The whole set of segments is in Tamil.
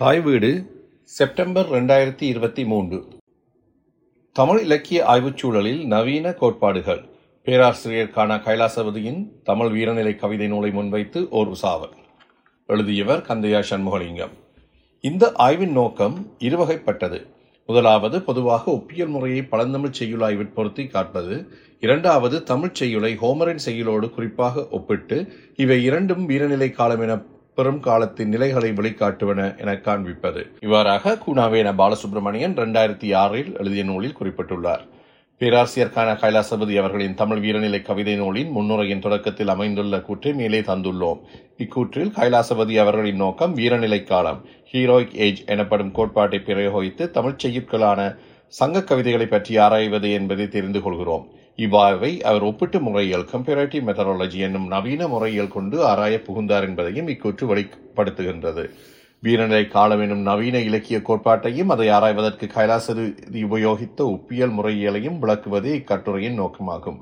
தாய் வீடு செப்டம்பர் ரெண்டாயிரத்தி இருபத்தி மூன்று. தமிழ் இலக்கிய ஆய்வுச் சூழலில் நவீன கோட்பாடுகள். பேராசிரியர் கானா கைலாசபதியின் தமிழ் வீரநிலை கவிதை நூலை முன்வைத்து ஓர் உசாவல் எழுதியவர் கந்தையா சண்முகலிங்கம். இந்த ஆய்வின் நோக்கம் இருவகைப்பட்டது. முதலாவது பொதுவாக ஒப்பியல் முறையை பழந்தமிழ் செய்யுளாய் விற்பொருத்தி காட்பது. இரண்டாவது தமிழ்ச் செய்யுளை ஹோமரின் செய்யுளோடு குறிப்பாக ஒப்பிட்டு இவை இரண்டும் வீரநிலை காலம் என பெரும் காலத்தின் நிலைகளை வெளிக்காட்டுவன என காண்பிப்பது. இவ்வாறாக குணாவேன பாலசுப்ரமணியன் இரண்டாயிரத்தி ஆறில் எழுதிய நூலில் குறிப்பிட்டுள்ளார். பேராசிரியர்கான கைலாசபதி அவர்களின் தமிழ் வீரநிலை கவிதை நூலின் முன்னுரையின் தொடக்கத்தில் அமைந்துள்ள கூற்றை மேலே தந்துள்ளோம். இக்கூற்றில் கைலாசபதி அவர்களின் நோக்கம் வீரநிலை காலம் ஹீரோயிக் ஏஜ் எனப்படும் கோட்பாட்டை பிரயோகித்து தமிழ்ச் செய்யுட்களான சங்க கவிதைகளை பற்றி ஆராய்வது என்பதை தெரிந்து கொள்கிறோம். இவ்வாய்வை அவர் ஒப்பிட்டு முறையில் கம்பேரேட்டிவ் மெத்தடாலஜி என்னும் நவீன முறையில் கொண்டு ஆராய புகுந்தார் என்பதையும் இக்கூற்று வெளிப்படுத்துகின்றது. வீரநிலை காலம் எனும் நவீன இலக்கிய கோட்பாட்டையும் அதை ஆராய்வதற்கு கைலாசதி உபயோகித்த ஒப்பியல் முறையியலையும் விளக்குவதே இக்கட்டுரையின் நோக்கமாகும்.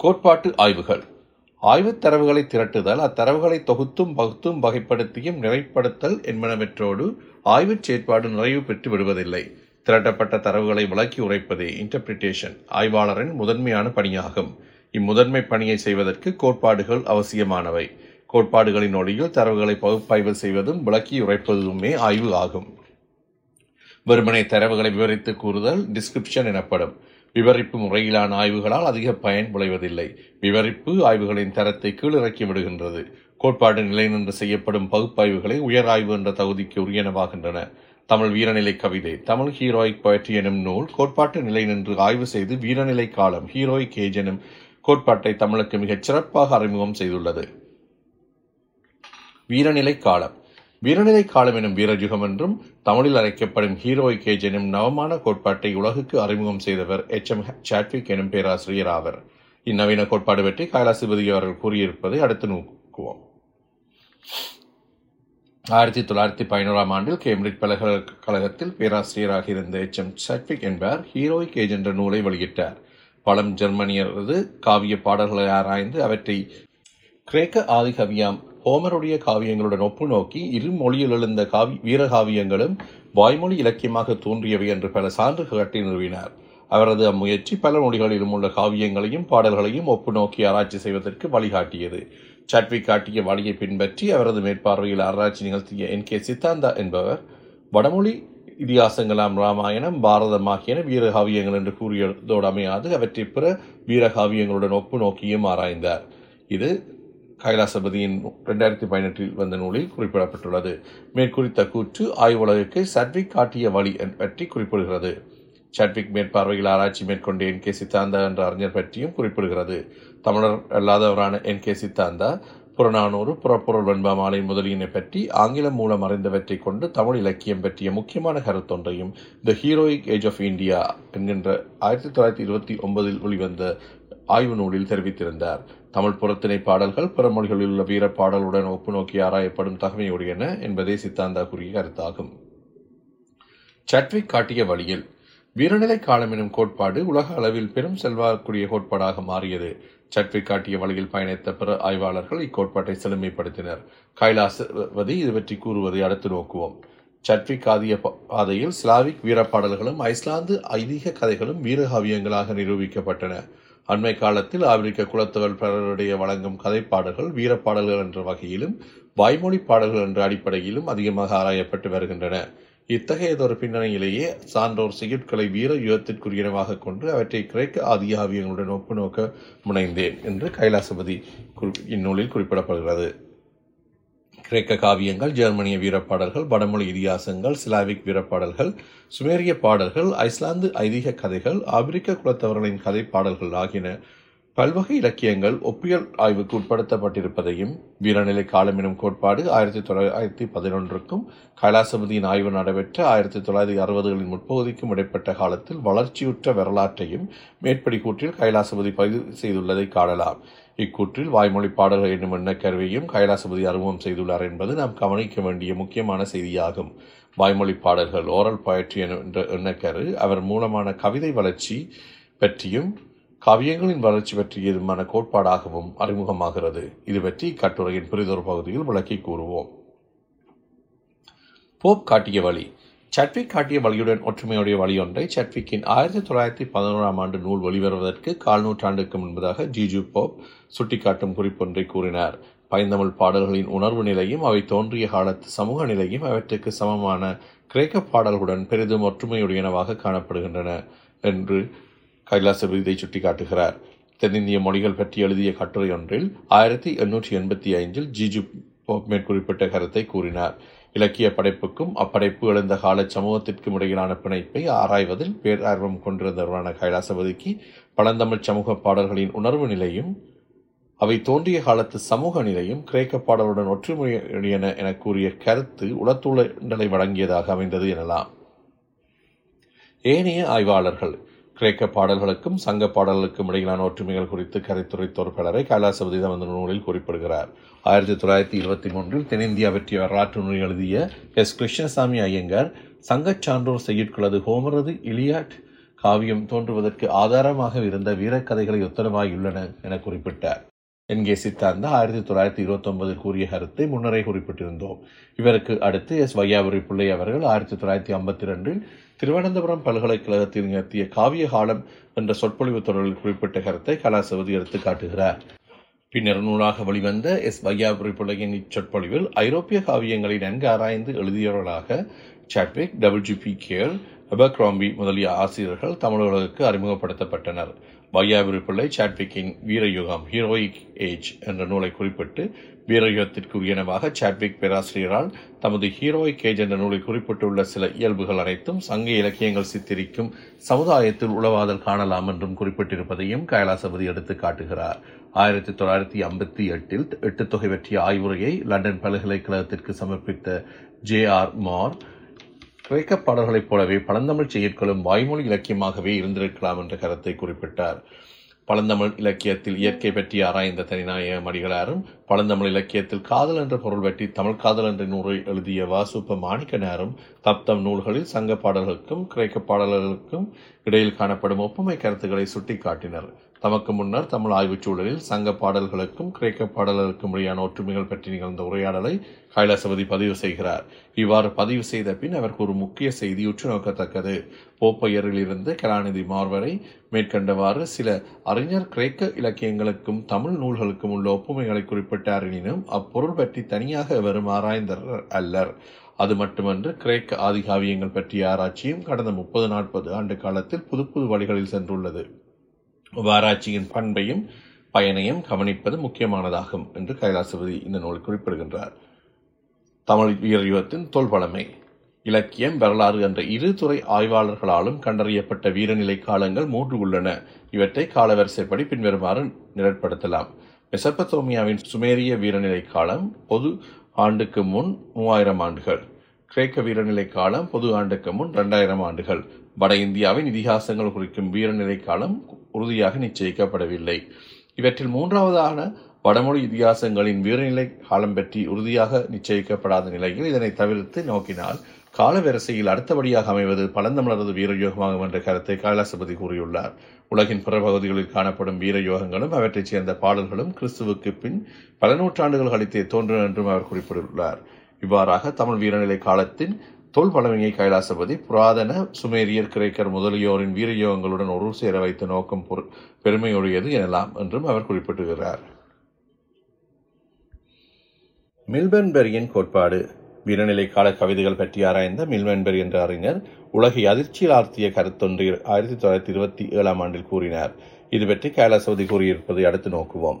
கோட்பாட்டு ஆய்வுகள். ஆய்வுத் தரவுகளை திரட்டுதல் அத்தரவுகளை தொகுத்தும் பகுத்தும் வகைப்படுத்தியும் நிறைப்படுத்தல் என்பனவற்றோடு ஆய்வுச் செயற்பாடு நிறைவு பெற்று விடுவதில்லை. திரட்டப்பட்ட தரவுகளை விளக்கி உரைப்பதே இன்டர்பிரிட்டேஷன் ஆய்வாளரின் முதன்மையான பணியாகும். இம்முதன்மை பணியை செய்வதற்கு கோட்பாடுகள் அவசியமானவை. கோட்பாடுகளின் ஒளியில் தரவுகளை பகுப்பாய்வு செய்வதும் விளக்கி உரைப்பதுமே ஆய்வு ஆகும். வெறுமனை தரவுகளை விவரித்து கூறுதல் டிஸ்கிரிப்ஷன் எனப்படும். விவரிப்பு முறையிலான ஆய்வுகளால் அதிக பயன் விளைவதில்லை. விவரிப்பு ஆய்வுகளின் தரத்தை கீழிறக்கி விடுகின்றது. கோட்பாடு நிலை நின்று செய்யப்படும் பகுப்பாய்வுகளை உயர் ஆய்வு என்ற தகுதிக்கு உரியனவாகின்றன. தமிழ் வீரநிலை கவிதை. தமிழ் ஹீரோயிக் போயட்ரி எனும் நூல் கோட்பாட்டு நிலை நின்று ஆய்வு செய்து வீரநிலை காலம் ஹீரோயிக் ஏஜ் எனும் கோட்பாட்டை தமிழுக்கு மிகச் சிறப்பாக அறிமுகம் செய்துள்ளது. வீரநிலை காலம். வீரநிலை காலம் எனும் வீரயுகம் என்றும் தமிழில் அழைக்கப்படும் ஹீரோயிக் ஏஜ் எனும் நவமான கோட்பாட்டை உலகுக்கு அறிமுகம் செய்தவர் எச் எம் சாட்விக் எனும் பேராசிரியர் ஆவர். இந்நவீன கோட்பாடு பற்றி கைலாசிபதி அவர்கள் கூறியிருப்பதை அடுத்து நோக்குவோம். ஆயிரத்தி தொள்ளாயிரத்தி பதினோராம் ஆண்டில் கேம்பிரிட்ஜ் பல்கலைக்கழகத்தில் பேராசிரியராக இருந்த எச். எம். சட்விக் என்பவர் ஹீரோயிக் ஏஜ் என்ற நூலை வெளியிட்டார். பழம் ஜெர்மனியரது காவிய பாடல்களை ஆராய்ந்து அவற்றை கிரேக்க ஆதிகவியாம் ஹோமருடைய காவியங்களுடன் ஒப்பு நோக்கி இரு மொழியில் எழுந்த காவி வீரகாவியங்களும் வாய்மொழி இலக்கியமாக தோன்றியவை என்று பல சான்று கட்டி நிறுவினார். அவரது அம்முயற்சி பல மொழிகளிலும் உள்ள காவியங்களையும் பாடல்களையும் ஒப்பு நோக்கி ஆராய்ச்சி செய்வதற்கு வழிகாட்டியது. சாட்விக் காட்டிய வழியை பின்பற்றி அவரது மேற்பார்வையில் ஆராய்ச்சி நிகழ்த்திய என் கே சித்தாந்தா என்பவர் வடமொழி இதிகாசங்களாம் ராமாயணம் பாரதம் ஆகியன வீரகாவியங்கள் என்று கூறியதோடு அமையாது. அவற்றை பிற வீரகாவியங்களுடன் ஒப்பு நோக்கியும் ஆராய்ந்தார். இது கைலாசபதியின் ரெண்டாயிரத்தி பதினெட்டில் வந்த நூலில் குறிப்பிடப்பட்டுள்ளது. மேற்குறித்த கூற்று ஆய்வுலகுக்கு சட்விக் காட்டிய வழி பற்றி குறிப்பிடுகிறது. சட்விக் மேற்பார்வையில் ஆராய்ச்சி மேற்கொண்ட என் கே சித்தாந்தா என்ற அறிஞர் பற்றியும் குறிப்பிடுகிறது. தமிழர் அல்லாதவரான என் கே சித்தாந்தா புறநானூறு புறப்பொருள் வெண்பா மாலை முதலியனை பற்றி ஆங்கிலம் மூலம் அறிந்தவற்றை கொண்டு தமிழ் இலக்கியம் பற்றிய முக்கியமான கருத்தொன்றையும் the heroic age of India என்கின்ற ஆயிரத்தி தொள்ளாயிரத்தி இருபத்தி ஒன்பதில் வெளிவந்த ஆய்வு நூலில் தெரிவித்திருந்தார். தமிழ் புறத்திணை பாடல்கள் பிற மொழிகளில் உள்ள வீர பாடலுடன் ஒப்பு நோக்கி ஆராயப்படும் தகமையுடையன என்பதே சித்தாந்தா கூறிய கருத்தாகும். சட்விக் காட்டிய வழியில் வீரநிலை காலம் எனும் கோட்பாடு உலக அளவில் பெரும் செல்வாக்குரிய கோட்பாடாக மாறியது. சட்வி காட்டிய வழியில் பயணித்த பிற ஆய்வாளர்கள் இக்கோட்பாட்டை செழுமைப்படுத்தினர். கைலாசவதி இது பற்றி கூறுவதை அடுத்து நோக்குவோம். சட்வி காதிய பாதையில் ஸ்லாவிக் வீரப்பாடல்களும் ஐஸ்லாந்து ஐதீக கதைகளும் வீரகாவியங்களாக நிரூபிக்கப்பட்டன. அண்மை காலத்தில் ஆப்பிரிக்க குலத்தவர் பலருடைய வழங்கும் கதைப்பாடல்கள் வீரப்பாடல்கள் என்ற வகையிலும் வாய்மொழி பாடல்கள் என்ற அடிப்படையிலும் அதிகமாக ஆராயப்பட்டு வருகின்றன. இத்தகையதொரு பின்னணியிலேயே சான்றோர் செய்யுட்களை வீர யுகத்திற்குரியனவாக கொண்டு அவற்றை கிரேக்க ஆதியாவியங்களுடன் ஒப்பு நோக்க முனைந்தேன் என்று கைலாசபதி இந்நூலில் குறிப்பிடப்படுகிறது. கிரேக்க காவியங்கள் ஜெர்மனிய வீரப்பாடல்கள் வடமொழி இதிகாசங்கள் சிலாவிக் வீரப்பாடல்கள் சுமேரிய பாடல்கள் ஐஸ்லாந்து ஐதீக கதைகள் ஆப்பிரிக்க குலத்தவர்களின் கதை பாடல்கள் ஆகியன பல்வகை இலக்கியங்கள் ஒப்பியல் ஆய்வுக்கு உட்படுத்தப்பட்டிருப்பதையும் வீரநிலை காலம் எனும் கோட்பாடு ஆயிரத்தி தொள்ளாயிரத்தி பதினொன்றுக்கும் கைலாசபதியின் ஆய்வு நடைபெற்ற ஆயிரத்தி தொள்ளாயிரத்தி அறுபதுகளின் முற்பகுதிக்கும் இடைப்பட்ட காலத்தில் வளர்ச்சியுற்ற வரலாற்றையும் மேற்படி கூற்றில் கைலாசபதி பதிவு செய்துள்ளதை காணலாம். இக்கூற்றில் வாய்மொழி பாடல்கள் என்னும் எண்ணக்கருவையும் கைலாசபதி அறிமுகம் செய்துள்ளார் என்பது நாம் கவனிக்க வேண்டிய முக்கியமான செய்தியாகும். வாய்மொழி பாடல்கள் ஓரல் பயற்றி என்ற எண்ணக்கரு அவர் மூலமான கவிதை வளர்ச்சி பற்றியும் காவியங்களின் வளர்ச்சி பற்றியதுமான கோட்பாடாகவும் அறிமுகமாகிறது. இது பற்றி இக்கட்டுரையின் பிறிதொரு பகுதியில் விளக்கி கூறுவோம். போப் காட்டிய வழி. சட்விக் காட்டிய வழியுடன் ஒற்றுமையுடைய வழியொன்றை சட்விக்கின் ஆயிரத்தி தொள்ளாயிரத்தி பதினோராம் ஆண்டு நூல் வெளிவருவதற்கு கால் நூற்றாண்டுக்கு முன்பதாக ஜிஜு போப் சுட்டிக்காட்டும் குறிப்பொன்றை கூறினார். பைந்தமிழ் பாடல்களின் உணர்வு நிலையும் அவை தோன்றிய காலத்து சமூக நிலையும் அவற்றுக்கு சமமான கிரேக்க பாடல்களுடன் பெரிதும் ஒற்றுமையுடையனவாக காணப்படுகின்றன என்று கைலாச விருதை சுட்டிக்காட்டுகிறார். தென்னிந்திய மொழிகள் பற்றி எழுதிய கட்டுரை ஒன்றில் ஆயிரத்தி எண்ணூற்றி எண்பத்தி ஐந்தில் ஜிஜு போப் மேற்குறிப்பிட்ட கருத்தை கூறினார். இலக்கிய படைப்புக்கும் அப்படைப்பு எழுந்த கால சமூகத்திற்கும் இடையிலான பிணைப்பை ஆராய்வதில் பேரார்வம் கொண்டிருந்தவரான கைலாசபதிக்கு பழந்தமிழ் சமூக பாடல்களின் உணர்வு நிலையும் அவை தோன்றிய காலத்து சமூக நிலையும் கிரேக்க பாடலுடன் ஒற்றுமையுடையன என கூறிய கருத்து உளத்துழலை வழங்கியதாக அமைந்தது எனலாம். ஏனைய ஆய்வாளர்கள் கிரேக்க பாடல்களுக்கும் சங்க பாடல்களுக்கும் இடையிலான ஒற்றுமைகள் குறித்து கரைத்துரைத்தோர் பலரை கைலாசபதி தமது நூலில் குறிப்பிடுகிறார். ஆயிரத்தி தொள்ளாயிரத்தி இருபத்தி மூன்றில் தென்னிந்தியா பற்றிய வரலாற்று நூல் எழுதிய எஸ். கிருஷ்ணசாமி ஐயங்கார் சங்கச் சான்றோர் செய்யுட்களது ஹோமரது இலியாட் காவியம் தோன்றுவதற்கு ஆதாரமாக இருந்த வீரக்கதைகளை உத்தரவாகியுள்ளன என குறிப்பிட்டார். என் கே சித்தாந்த ஆயிரத்தி தொள்ளாயிரத்தி இருபத்தொன்பதில் கூறிய கருத்தை முன்னரே குறிப்பிட்டிருந்தோம். இவருக்கு அடுத்து எஸ். வையாபுரி பிள்ளை அவர்கள் ஆயிரத்தி தொள்ளாயிரத்தி ஐம்பத்தி ரெண்டில் திருவனந்தபுரம் பல்கலைக்கழகத்தில் நிகழ்த்திய காவிய காலம் என்ற சொற்பொழிவு தொடரில் குறிப்பிட்ட கருத்தை கலாசபதி எடுத்து காட்டுகிறார். பின்னர் நூலாக வெளிவந்த எஸ். வையாபுரி பிள்ளையின் இச்சொற்பொழிவில் ஐரோப்பிய காவியங்களை நன்கு ஆராய்ந்து எழுதியவர்களாக Chadwick W P Ker Abercrombie முதலிய ஆசிரியர்கள் தமிழர்களுக்கு அறிமுகப்படுத்தப்பட்டனர். வையாபுரி பிள்ளை சாட்விக்கின் வீரயுகம் ஹீரோயிக் ஏஜ் என்ற நூலை குறிப்பிட்டு வீரயுகத்திற்குரியனவாக சாட்விக் பேராசிரியரால் தமது ஹீரோயிக் ஏஜ் என்ற நூலை குறிப்பிட்டுள்ள சில இயல்புகள் அனைத்தும் சங்க இலக்கியங்கள் சித்தரிக்கும் சமுதாயத்தில் உளவாதல் காணலாம் என்றும் குறிப்பிட்டிருப்பதையும் கைலாசபதி எடுத்து காட்டுகிறார். ஆயிரத்தி தொள்ளாயிரத்தி ஐம்பத்தி எட்டில் எட்டு தொகை பற்றிய ஆய்வுரையை லண்டன் பல்கலைக்கழகத்திற்கு சமர்ப்பித்த ஜே ஆர் மார் கிரேக்க பாடல்களைப் போலவே பழந்தமிழ் செயற்களும் வாய்மொழி இலக்கியமாகவே இருந்திருக்கலாம் என்ற கருத்தை குறிப்பிட்டார். பழந்தமிழ் இலக்கியத்தில் இயற்கை பற்றி ஆராய்ந்த தனிநாயக மடிகளாரும் பழந்தமிழ் இலக்கியத்தில் காதல் என்ற பொருள் பற்றி தமிழ் காதல் என்ற நூலை எழுதிய வாசுப்ப மாணிக்கனாரும் தப்தம் நூல்களில் சங்க பாடல்களுக்கும் கிரேக்க பாடல்களுக்கும் இடையில் காணப்படும் ஒப்புமை கருத்துக்களை சுட்டிக்காட்டினர். தமக்கு முன்னர் தமிழ் ஆய்வுச் சூழலில் சங்க பாடல்களுக்கும் கிரேக்க பாடல்களுக்கும் இடையான ஒற்றுமைகள் பற்றி நிகழ்ந்த உரையாடலை கைலாசபதி பதிவு செய்கிறார். இவ்வாறு பதிவு செய்த பின் அவருக்கு ஒரு முக்கிய செய்தி உற்று நோக்கத்தக்கது போப்பையரிலிருந்து கலாநிதி மார்வரை மேற்கண்டவாறு சில அறிஞர் கிரேக்க இலக்கியங்களுக்கும் தமிழ் நூல்களுக்கும் உள்ள ஒப்புமைகளை குறிப்பிட்டார் எனினும் அப்பொருள் பற்றி தனியாக வரும் ஆராய்ந்தர் அல்லர். அது மட்டுமன்று கிரேக்க ஆதிகாவியங்கள் பற்றிய ஆராய்ச்சியும் கடந்த முப்பது நாற்பது ஆண்டு காலத்தில் புது புது வழிகளில் சென்றுள்ளது. வாராட்சியின் பண்பையும் பயனையும் கவனிப்பது முக்கியமானதாகும் என்று கைலாசபதி இந்த நூல் குறிப்பிடுகின்றார். தமிழ் வீரயுகத்தின் தொல்பழமை இலக்கியம் வரலாறு என்ற இரு துறை ஆய்வாளர்களாலும் கண்டறியப்பட்ட வீரநிலை காலங்கள் மூன்று உள்ளன. இவற்றை காலவரிசைப்படி பின்வருமாறு நிரட்படுத்தலாம் மெசப்பத்தோமியாவின் சுமேரிய வீரநிலை காலம் பொது ஆண்டுக்கு முன் மூவாயிரம் ஆண்டுகள். கிரேக்க வீரநிலை காலம் பொது ஆண்டுக்கு முன் இரண்டாயிரம் ஆண்டுகள். வட இந்தியாவின் இதிகாசங்கள் குறிக்கும் வீரநிலை காலம் உறுதியாக நிச்சயிக்கப்படவில்லை. இவற்றில் மூன்றாவதான வடமொழி இதிகாசங்களின் வீரநிலை காலம் பற்றி உறுதியாக நிச்சயிக்கப்படாத நிலையில் இதனை தவிர்த்து நோக்கினால் காலவரிசையில் அடுத்தபடியாக அமைவது பழந்தமிழரது வீரயோகமாகும் என்ற கருத்தை கைலாசபதி கூறியுள்ளார். உலகின் பிற பகுதிகளில் காணப்படும் வீரயோகங்களும் அவற்றைச் சேர்ந்த பாடல்களும் கிறிஸ்துவுக்கு பின் பல நூற்றாண்டுகள் கழித்தே தோன்றும் என்றும் அவர் குறிப்பிட்டுள்ளார். இவ்வாறாக தமிழ் வீரநிலை காலத்தின் தொல் பழமையை கைலாசபதி புராதன சுமேரியர் கிரேக்கர் முதலியோரின் வீரயோகங்களுடன் ஒரு சேர வைத்த நோக்கம் பெருமையுடையது எனலாம் என்றும் அவர் குறிப்பிட்டுகிறார் மில்பன்பெரியின் கோட்பாடு. வீரநிலை கால கவிதைகள் பற்றி ஆராய்ந்த மில்வன்பெரி என்ற அறிஞர் உலகை அதிர்ச்சியில் ஆர்த்திய கருத்தொன்று ஆயிரத்தி தொள்ளாயிரத்தி இருபத்தி ஏழாம் ஆண்டில் கூறினார். இது பற்றி கைலாசவதி கூறியிருப்பதை அடுத்து நோக்குவோம்.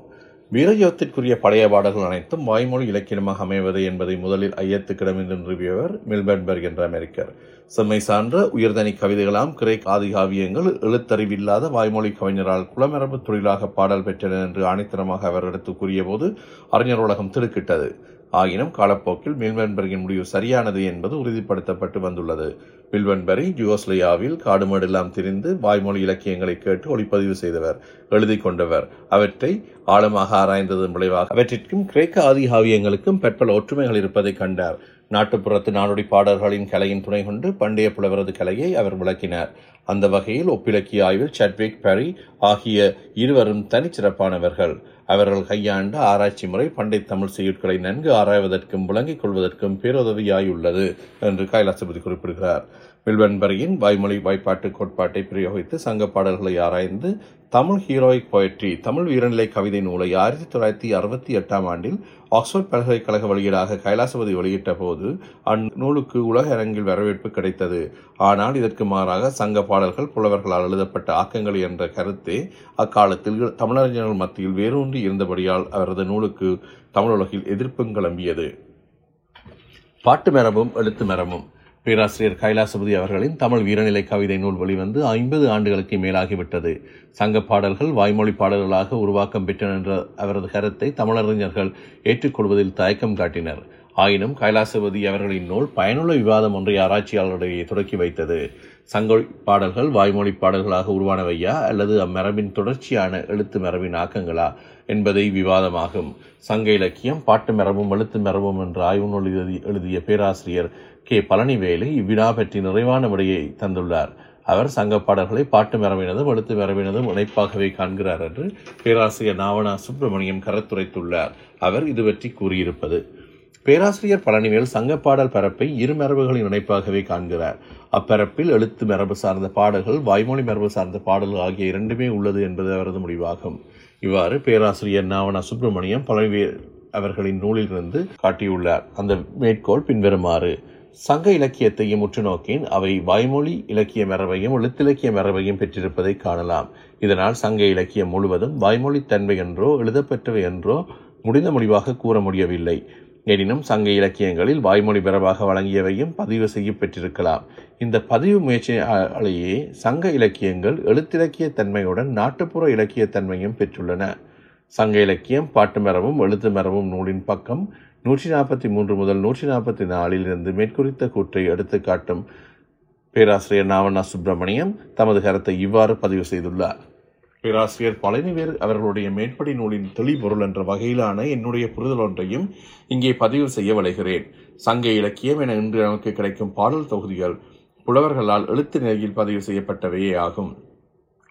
வீரயோகத்திற்குரிய பழைய பாடல்கள் அனைத்தும் வாய்மொழி இலக்கியமாக அமைவது என்பதை முதலில் ஐயத்துக்கிடம் என்று நிறுவியவர் மில்பன்பர்க் என்ற அமெரிக்கர். செம்மை சான்ற உயர்தனி கவிதைகளாம் கிரேக் ஆதிகாவியங்கள் எழுத்தறிவில்லாத வாய்மொழி கவிஞரால் குளமரபு தொழிலாக பாடல் பெற்றனர் என்று ஆணித்தனமாக அவர் எடுத்து கூறியபோது அறிஞர் உலகம் திடுக்கிட்டது. ஆயினும் காலப்போக்கில் மில்வன்பர்கின் முடிவு சரியானது என்பது உறுதிப்படுத்தப்பட்டு வந்துள்ளது. மில்வன்பரி யுகோஸ்லியாவில் காடுமேடெல்லாம் திரிந்து வாய்மொழி இலக்கியங்களை கேட்டு ஒளிப்பதிவு செய்தவர் எழுதி கொண்டவர். அவற்றை ஆழமாக ஆராய்ந்ததன் விளைவாக அவற்றிற்கும் கிரேக்க ஆதிகாவியங்களுக்கும் பற்பல ஒற்றுமைகள் இருப்பதை கண்டார். நாட்டுப்புறத்து நாடோடி பாடல்களின் கலையின் துணை கொண்டு பண்டைய புலவரது கலையை அவர் விளக்கினார். அந்த வகையில் ஒப்பிலக்கிய ஆய்வில் சட்விக் பரி ஆகிய இருவரும் தனிச்சிறப்பானவர்கள். அவர்கள் கையாண்ட ஆராய்ச்சி முறை பண்டை தமிழ் செய்யுட்களை நன்கு ஆராய்வதற்கும் விளங்கிக் கொள்வதற்கும் பேருதவியாயுள்ளது என்று கைலாசபதி குறிப்பிடுகிறார். வில்வன்பரியின் வாய்மொழி வாய்ப்பாட்டு கோட்பாட்டை பிரயோகித்து சங்க பாடல்களை ஆராய்ந்து தமிழ் ஹீரோயிக் போயட்ரி தமிழ் வீரநிலை கவிதை நூலை ஆயிரத்தி தொள்ளாயிரத்தி அறுபத்தி எட்டாம் ஆண்டில் ஆக்ஸ்போர்ட் பல்கலைக்கழக வெளியீடாக கைலாசபதி வெளியிட்ட போது அந்நூலுக்கு உலக அரங்கில் வரவேற்பு கிடைத்தது. ஆனால் இதற்கு மாறாக சங்க பாடல்கள் புலவர்களால் எழுதப்பட்ட ஆக்கங்கள் என்ற கருத்தே அக்காலத்தில் தமிழறிஞர்கள் மத்தியில் வேரூன்றி இருந்தபடியால் அவரது நூலுக்கு தமிழுலகில் எதிர்ப்பும் கிளம்பியது. பாட்டு மரபும் எழுத்து மரபும். பேராசிரியர் கைலாசபதி அவர்களின் தமிழ் வீரநிலை கவிதை நூல் வெளிவந்து ஐம்பது ஆண்டுகளுக்கு மேலாகிவிட்டது. சங்க பாடல்கள் வாய்மொழி பாடல்களாக உருவாக்கம் பெற்றன என்ற அவரது கருத்தை தமிழறிஞர்கள் ஏற்றுக்கொள்வதில் தயக்கம் காட்டினர். ஆயினும் கைலாசபதி அவர்களின் நூல் பயனுள்ள விவாதம் ஒன்றை ஆராய்ச்சியாளர்களிடையே தொடக்கி வைத்தது. சங்கொழி பாடல்கள் வாய்மொழி பாடல்களாக உருவானவையா? அல்லது அம்மரபின் தொடர்ச்சியான எழுத்து மரபின் ஆக்கங்களா? என்பதை விவாதமாகும். சங்க இலக்கியம் பாட்டு மரபும் எழுத்து மரபும் என்ற ஆய்வு நூல் எழுதி எழுதிய பேராசிரியர் கே. பழனிவேலு இவ்வினா பற்றி நிறைவான விடையை தந்துள்ளார். அவர் சங்க பாடல்களை பாட்டு மரபினதும் எழுத்து மரபினதும் இணைப்பாகவே காண்கிறார் என்று பேராசிரியர் நாவனா சுப்பிரமணியம் கருத்துரைத்துள்ளார். அவர் இது பற்றி கூறியிருப்பது. பேராசிரியர் பழனிவேல் சங்கப்பாடல் பரப்பை இரு மரபுகளின் இணைப்பாகவே காண்கிறார். அப்பரப்பில் எழுத்து மரபு சார்ந்த பாடல்கள் வாய்மொழி மரபு சார்ந்த பாடல்கள் ஆகிய இரண்டுமே உள்ளது என்பது அவரது முடிவாகும். இவ்வாறு பேராசிரியர் நாவனா சுப்பிரமணியம் பழனிவேல் அவர்களின் நூலிலிருந்து காட்டியுள்ளார். அந்த மேற்கோள் பின்வருமாறு சங்க இலக்கியத்தையும் உற்று நோக்கின் அவை வாய்மொழி இலக்கிய மரபையும் எழுத்திலக்கிய மரபையும் பெற்றிருப்பதை காணலாம். இதனால் சங்க இலக்கியம் முழுவதும் வாய்மொழி தன்மை என்றோ எழுதப்பெற்றவை என்றோ முடிந்த முடிவாக கூற முடியவில்லை. எனினும் சங்க இலக்கியங்களில் வாய்மொழி பிறவாக வழங்கியவையும் பதிவு செய்யப்பெற்றிருக்கலாம் இந்த பதிவு முயற்சியாலேயே சங்க இலக்கியங்கள் எழுத்திலக்கிய தன்மையுடன் நாட்டுப்புற இலக்கிய தன்மையும் பெற்றுள்ளன. சங்க இலக்கியம் பாட்டு மரபும் எழுத்து மரபும் நூலின் பக்கம் நூற்றி நாற்பத்தி மூன்று முதல் நூற்றி நாற்பத்தி நாலில் இருந்து மேற்குறித்த கூற்றை எடுத்து காட்டும் பேராசிரியர் நாவண்ணா சுப்பிரமணியம் தமது கருத்தை இவ்வாறு பதிவு செய்துள்ளார். பேராசிரியர் பழனிவேர் அவர்களுடைய மேற்படி நூலின் தெளிபொருள் என்ற வகையிலான என்னுடைய புரிதல் ஒன்றையும் இங்கே பதிவு செய்ய விளைகிறேன். சங்க இலக்கியம் என இன்று நமக்கு கிடைக்கும் பாடல் தொகுதிகள் புலவர்களால் எழுத்து நிலையில் பதிவு செய்யப்பட்டவையே ஆகும்.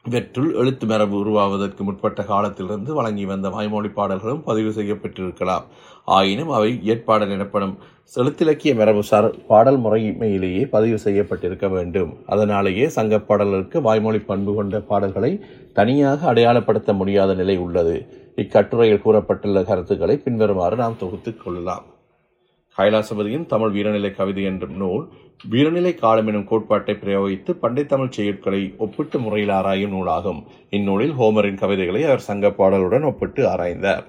இவற்றுள் எழுத்து மரபு உருவாவதற்கு முற்பட்ட காலத்திலிருந்து வழங்கி வந்த வாய்மொழி பாடல்களும் பதிவு செய்யப்பட்டிருக்கலாம். ஆயினும் அவை ஏற்பாடல் எனப்படும் செலுத்திலக்கிய மரபுசார் பாடல் முறைமையிலேயே பதிவு செய்யப்பட்டிருக்க வேண்டும். அதனாலேயே சங்க பாடல்களுக்கு வாய்மொழி பண்பு கொண்ட பாடல்களை தனியாக அடையாளப்படுத்த முடியாத நிலை உள்ளது. இக்கட்டுரையில் கூறப்பட்டுள்ள கருத்துக்களை பின்வருமாறு நாம் தொகுத்துக் கொள்ளலாம். கைலாசபதியின் தமிழ் வீரநிலை கவிதை என்றும் நூல் வீரநிலை காலம் எனும் கோட்பாட்டை பிரயோகித்து பண்டை தமிழ் ஒப்பிட்டு முறையில் ஆராயும் நூலாகும். இந்நூலில் ஹோமரின் கவிதைகளை அவர் சங்க பாடலுடன் ஒப்பிட்டு ஆராய்ந்தார்.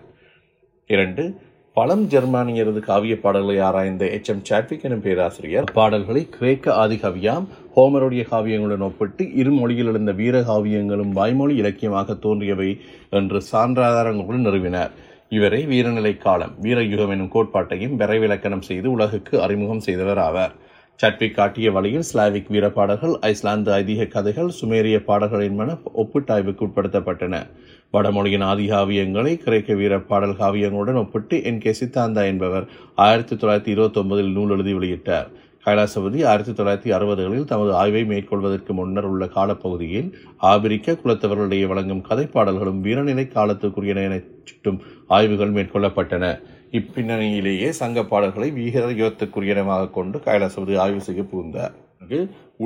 இரண்டு பழம் ஜெர்மானியரது காவிய பாடல்களை ஆராய்ந்த எச். எம். சாட்விக் எனும் பேராசிரியர் பாடல்களை கிரேக்க ஆதிகவியாம் ஹோமருடைய காவியங்களுடன் ஒப்பிட்டு இரு மொழியில் எழுந்த வீர காவியங்களும் வாய்மொழி இலக்கியமாக தோன்றியவை என்று சான்றாதாரங்களுடன் நிறுவினார். இவரை வீரநிலை காலம். வீரயுகம் எனும் கோட்பாட்டையும் விரைவிலக்கணம் செய்து உலகுக்கு அறிமுகம் செய்தவர் ஆவார். சட்விக் காட்டிய வழியில் ஸ்லாவிக் வீர பாடல்கள் ஐஸ்லாந்து ஐதீக கதைகள் சுமேரிய பாடல்களின் மன ஒப்பீட்டாய்வுக்கு உட்படுத்தப்பட்டன. வடமொழியின் ஆதி காவியங்களை கிரேக்க வீரப்பாடல் காவியங்களுடன் ஒப்பிட்டு என் கே சித்தாந்தா என்பவர் ஆயிரத்தி தொள்ளாயிரத்தி இருபத்தி ஒன்பதில் நூல் எழுதி வெளியிட்டார். கைலாசபதி ஆயிரத்தி தொள்ளாயிரத்தி அறுபதுகளில் தமது ஆய்வை மேற்கொள்வதற்கு முன்னர் உள்ள காலப்பகுதியில் ஆபிரிக்க குலத்தவர்களிடையே வழங்கும் கதைப்பாடல்களும் வீரநிலை காலத்துக்குரியன என சுட்டும் ஆய்வுகள் மேற்கொள்ளப்பட்டன. இப்பின்னணியிலேயே சங்க பாடல்களை வீர யுகத்துக்குரியனமாக கொண்டு கைலாசபதி ஆய்வு செய்ய புகுந்தார்.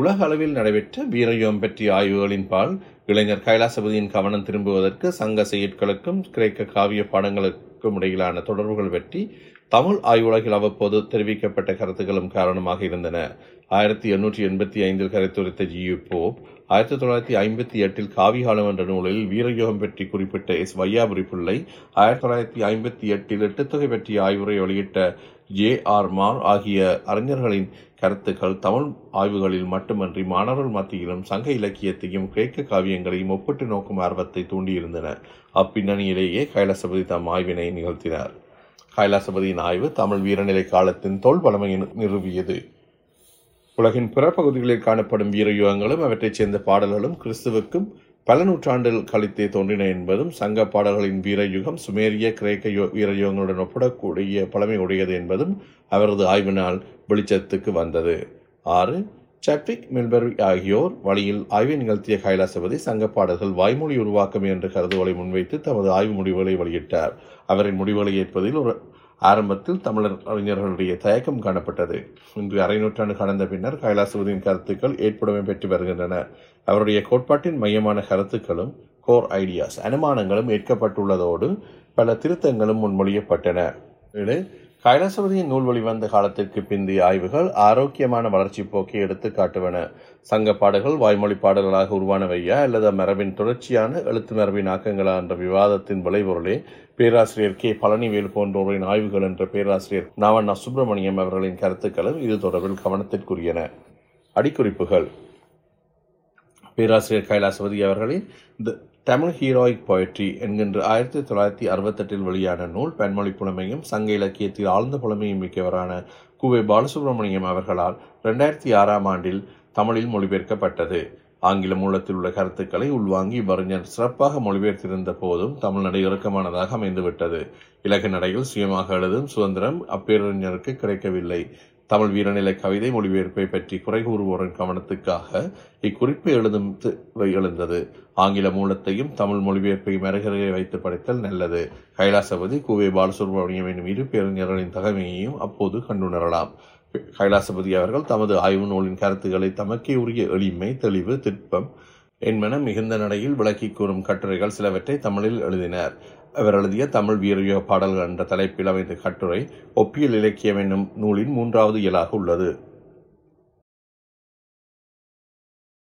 உலக அளவில் நடைபெற்ற வீரயுகம் பற்றிய ஆய்வுகளின் பால் இளைஞர் கைலாசபதியின் கவனம் திரும்புவதற்கு சங்க செயற்களுக்கும் கிரேக்க காவிய பாடங்களுக்கும் இடையிலான தொடர்புகள் பற்றி தமிழ் ஆய்வுலகில் அவ்வப்போது தெரிவிக்கப்பட்ட கருத்துக்களும் காரணமாக இருந்தன. ஆயிரத்தி எண்ணூற்றி எண்பத்தி ஐந்தில் கருத்துரைத்த ஜி. யு. போப் ஆயிரத்தி தொள்ளாயிரத்தி ஐம்பத்தி எட்டில் காவிகாலம் என்ற நூலில் வீரயோகம் பற்றி குறிப்பிட்ட எஸ். வையாபுரி பிள்ளை ஆயிரத்தி தொள்ளாயிரத்தி ஐம்பத்தி எட்டில் எட்டுத்தொகை பற்றிய ஆய்வுரை வெளியிட்ட ஜே. ஆர். மார் ஆகிய அறிஞர்களின் கருத்துக்கள் தமிழ் ஆய்வுகளில் மட்டுமன்றி மாணவர்கள் மத்தியிலும் சங்க இலக்கியத்தையும் கிரேக்க காவியங்களையும் ஒப்பிட்டு நோக்கும் ஆர்வத்தை தூண்டியிருந்தன. அப்பின்னணியிலேயே கைலாசபதி தம் ஆய்வினை நிகழ்த்தினார். கைலாசபதியின் ஆய்வு தமிழ் வீரநிலை காலத்தின் தோல் பழமையை நிறுவியது. உலகின் பிற பகுதிகளில் காணப்படும் வீரயுகங்களும் அவற்றைச் சேர்ந்த பாடல்களும் கிறிஸ்துவுக்கும் பல நூற்றாண்டுகள் கழித்தே தோன்றின என்பதும் சங்க பாடல்களின் வீரயுகம் சுமேரிய கிரேக்க யோ- வீரயுகங்களுடன் ஒப்பிடக்கூடிய பழமையுடையது என்பதும் அவரது ஆய்வினால் வெளிச்சத்துக்கு வந்தது. ஆறு சாட்விக் மில்பரி ஆகியோர் வழியில் ஆய்வை நிகழ்த்திய கைலாசபதி சங்க பாடல்கள் வாய்மொழி உருவாக்கம் என்ற கருதுகோளை முன்வைத்து தமது ஆய்வு முடிவுகளை வெளியிட்டார். அவரின் முடிவுகளை ஏற்பதில் ஒரு ஆரம்பத்தில் தமிழர் அறிஞர்களுடைய தயக்கம் காணப்பட்டது. இன்று அரை நூற்றாண்டு கடந்த பின்னர் கைலாசபதியின் கருத்துக்கள் ஏற்புடமை பெற்று வருகின்றன. அவருடைய கோட்பாட்டின் மையமான கருத்துக்களும் கோர் ஐடியாஸ் அனுமானங்களும் ஏற்கப்பட்டுள்ளதோடு பல திருத்தங்களும் முன்மொழியப்பட்டன. கைலாசபதியின் நூல் வெளிவந்த காலத்திற்கு பிந்தைய ஆய்வுகள் ஆரோக்கியமான வளர்ச்சி போக்கை எடுத்து காட்டுவன சங்க பாடல்கள் வாய்மொழி பாடல்களாக உருவானவையா அல்லது மரபின் தொடர்ச்சியான எழுத்து மரபின் ஆக்கங்களா என்ற விவாதத்தின் விளைபொருளே பேராசிரியர் கே. பழனிவேல் போன்றோரின் ஆய்வுகள் என்ற பேராசிரியர் நாவண்ணா சுப்பிரமணியம் அவர்களின் கருத்துக்களும் இது தொடர்பில் கவனத்திற்குரியன. அடிக்குறிப்புகள். பேராசிரியர் கைலாசபதி அவர்களின் தமிழ் ஹீரோயிக் போயட்ரி என்கின்ற ஆயிரத்தி தொள்ளாயிரத்தி அறுபத்தெட்டில் வெளியான நூல் பெண்மொழி புலமையும் சங்க இலக்கியத்தில் ஆழ்ந்த புலமையும் மிக்கவரான குவே பாலசுப்ரமணியம் அவர்களால் ரெண்டாயிரத்தி ஆறாம் ஆண்டில் தமிழில் மொழிபெயர்க்கப்பட்டது. ஆங்கில மூலத்தில் உள்ள கருத்துக்களை உள்வாங்கி இவ்வறிஞர் சிறப்பாக மொழிபெயர்த்திருந்த போதும் தமிழ் நடை இறக்கமானதாக அமைந்துவிட்டது. இலக்கு நடையில் சுயமாக எழுதும் சுதந்திரம் அப்பேரறிஞருக்கு கிடைக்கவில்லை. தமிழ் வீரநிலை கவிதை மொழிபெயர்ப்பை பற்றி குறை கூறுவோரின் கவனத்துக்காக இக்குறிப்பு எழுதும் எழுந்தது. ஆங்கில மூலத்தையும் தமிழ் மொழிபெயர்ப்பையும் அருகருகே வைத்து படைத்தல் நல்லது. கைலாசபதி குவே பாலசுப்ரமணியம் எனும் இரு பேரறிஞர்களின் தகமையையும் அப்போது கண்டுணரலாம் கைலாசபதி அவர்கள் தமது ஆய்வு நூலின் கருத்துக்களை தமக்கே உரிய எளிமை தெளிவு திட்பம் என்பன மிகுந்த நடையில் விளக்கி கூறும் கட்டுரைகள் சிலவற்றை தமிழில் எழுதினார். அவர் எழுதிய தமிழ் வீரயோக பாடல்கள் என்ற தலைப்பில் அமைந்த கட்டுரை ஒப்பியல் இலக்கியம் என்னும் நூலின் மூன்றாவது இயலாக உள்ளது.